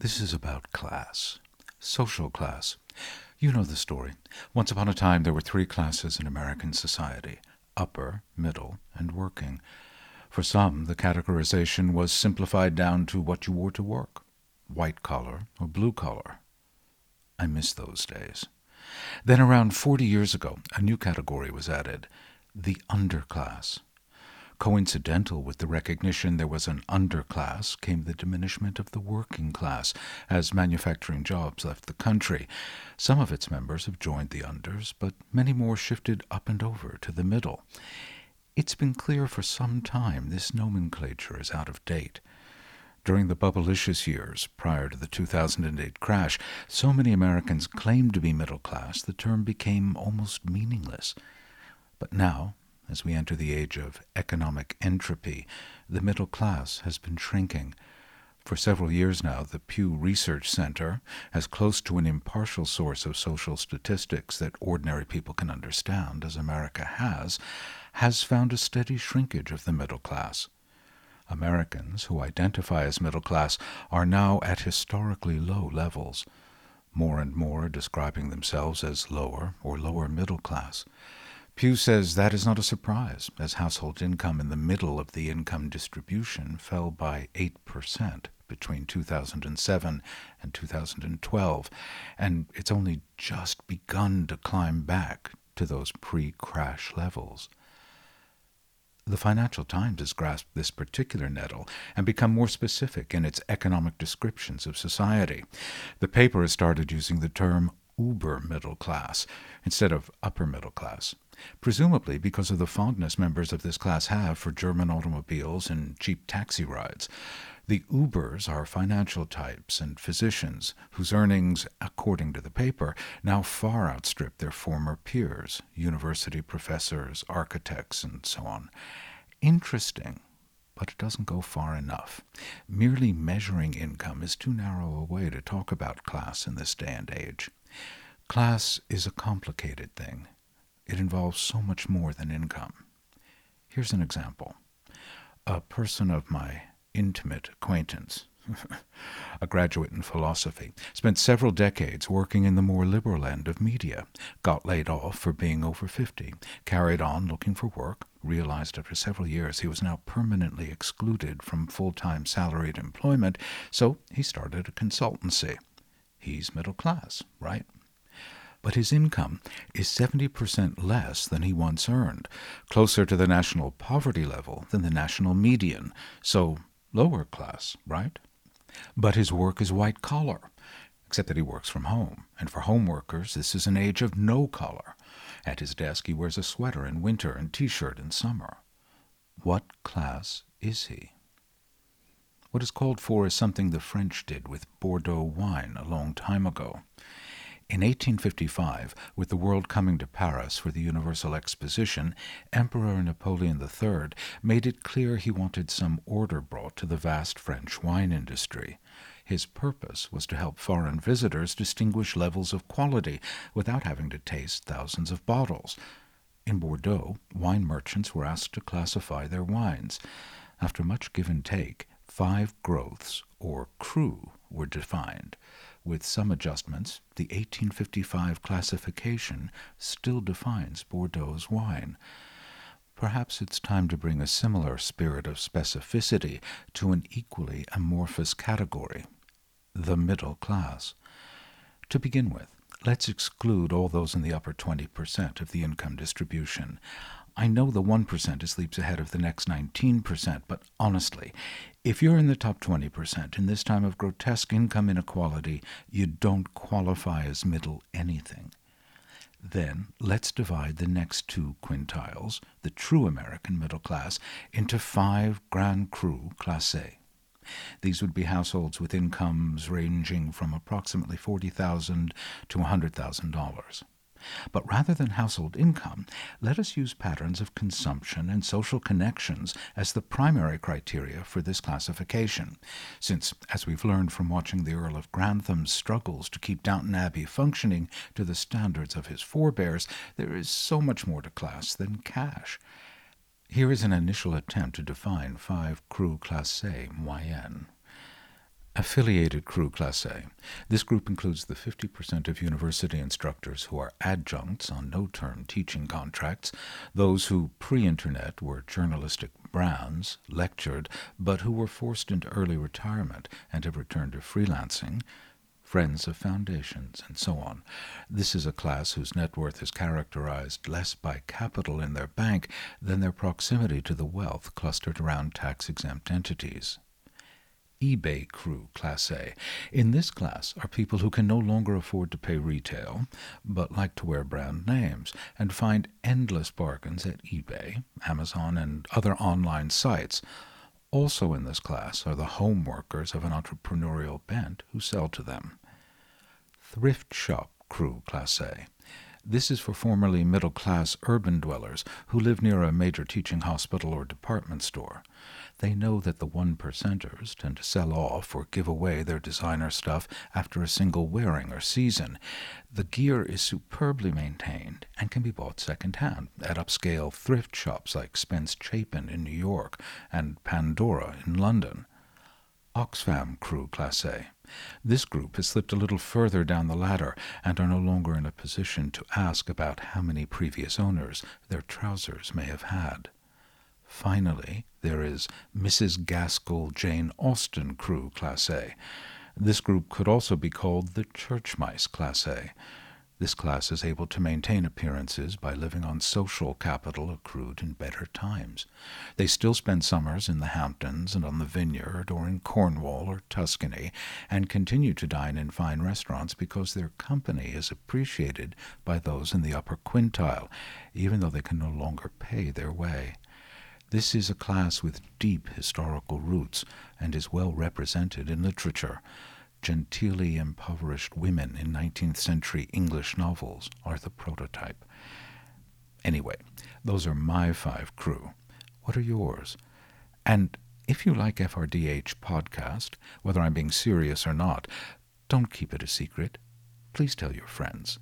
This is about class, social class. You know the story. Once upon a time, there were three classes in American society upper, middle, and working. For some, the categorization was simplified down to what you wore to work white collar or blue collar. I miss those days. Then, around 40 years ago, a new category was added the underclass. Coincidental with the recognition there was an underclass came the diminishment of the working class as manufacturing jobs left the country. Some of its members have joined the unders, but many more shifted up and over to the middle. It's been clear for some time this nomenclature is out of date. During the bubblicious years prior to the 2008 crash, so many Americans claimed to be middle class the term became almost meaningless. But now, as we enter the age of economic entropy, the middle class has been shrinking. For several years now, the Pew Research Center, as close to an impartial source of social statistics that ordinary people can understand as America has, has found a steady shrinkage of the middle class. Americans who identify as middle class are now at historically low levels, more and more describing themselves as lower or lower middle class. Pew says that is not a surprise, as household income in the middle of the income distribution fell by 8% between 2007 and 2012, and it's only just begun to climb back to those pre crash levels. The Financial Times has grasped this particular nettle and become more specific in its economic descriptions of society. The paper has started using the term uber middle class instead of upper middle class presumably because of the fondness members of this class have for German automobiles and cheap taxi rides. The Ubers are financial types and physicians whose earnings, according to the paper, now far outstrip their former peers, university professors, architects, and so on. Interesting, but it doesn't go far enough. Merely measuring income is too narrow a way to talk about class in this day and age. Class is a complicated thing. It involves so much more than income. Here's an example. A person of my intimate acquaintance, a graduate in philosophy, spent several decades working in the more liberal end of media, got laid off for being over 50, carried on looking for work, realized after several years he was now permanently excluded from full time salaried employment, so he started a consultancy. He's middle class, right? But his income is 70% less than he once earned, closer to the national poverty level than the national median, so lower class, right? But his work is white collar, except that he works from home, and for home workers this is an age of no collar. At his desk he wears a sweater in winter and t-shirt in summer. What class is he? What is called for is something the French did with Bordeaux wine a long time ago. In 1855, with the world coming to Paris for the Universal Exposition, Emperor Napoleon III made it clear he wanted some order brought to the vast French wine industry. His purpose was to help foreign visitors distinguish levels of quality without having to taste thousands of bottles. In Bordeaux, wine merchants were asked to classify their wines. After much give and take, five growths, or cru, were defined. With some adjustments, the 1855 classification still defines Bordeaux's wine. Perhaps it's time to bring a similar spirit of specificity to an equally amorphous category the middle class. To begin with, let's exclude all those in the upper 20% of the income distribution. I know the 1% is leaps ahead of the next 19%, but honestly, if you're in the top 20% in this time of grotesque income inequality, you don't qualify as middle anything. Then let's divide the next two quintiles, the true American middle class, into five Grand Cru Classe. These would be households with incomes ranging from approximately 40,000 to $100,000. But rather than household income, let us use patterns of consumption and social connections as the primary criteria for this classification, since, as we've learned from watching the Earl of Grantham's struggles to keep Downton Abbey functioning to the standards of his forebears, there is so much more to class than cash. Here is an initial attempt to define five cru classe moyenne. Affiliated Cru Classe. This group includes the 50% of university instructors who are adjuncts on no term teaching contracts, those who pre internet were journalistic brands, lectured, but who were forced into early retirement and have returned to freelancing, friends of foundations, and so on. This is a class whose net worth is characterized less by capital in their bank than their proximity to the wealth clustered around tax exempt entities eBay cru, Classe. In this class are people who can no longer afford to pay retail, but like to wear brand names, and find endless bargains at eBay, Amazon, and other online sites. Also in this class are the home workers of an entrepreneurial bent who sell to them. Thrift shop cru, Classe. This is for formerly middle class urban dwellers who live near a major teaching hospital or department store. They know that the one percenters tend to sell off or give away their designer stuff after a single wearing or season. The gear is superbly maintained and can be bought second hand at upscale thrift shops like Spence Chapin in New York and Pandora in London. Oxfam Cru Classe. This group has slipped a little further down the ladder and are no longer in a position to ask about how many previous owners their trousers may have had. Finally, there is Mrs. Gaskell Jane Austen Cru Classe. This group could also be called the Church Mice Classe. This class is able to maintain appearances by living on social capital accrued in better times. They still spend summers in the Hamptons and on the Vineyard or in Cornwall or Tuscany, and continue to dine in fine restaurants because their company is appreciated by those in the upper quintile, even though they can no longer pay their way. This is a class with deep historical roots and is well represented in literature. Genteelly impoverished women in 19th century English novels are the prototype. Anyway, those are my five cru. What are yours? And if you like FRDH podcast, whether I'm being serious or not, don't keep it a secret. Please tell your friends.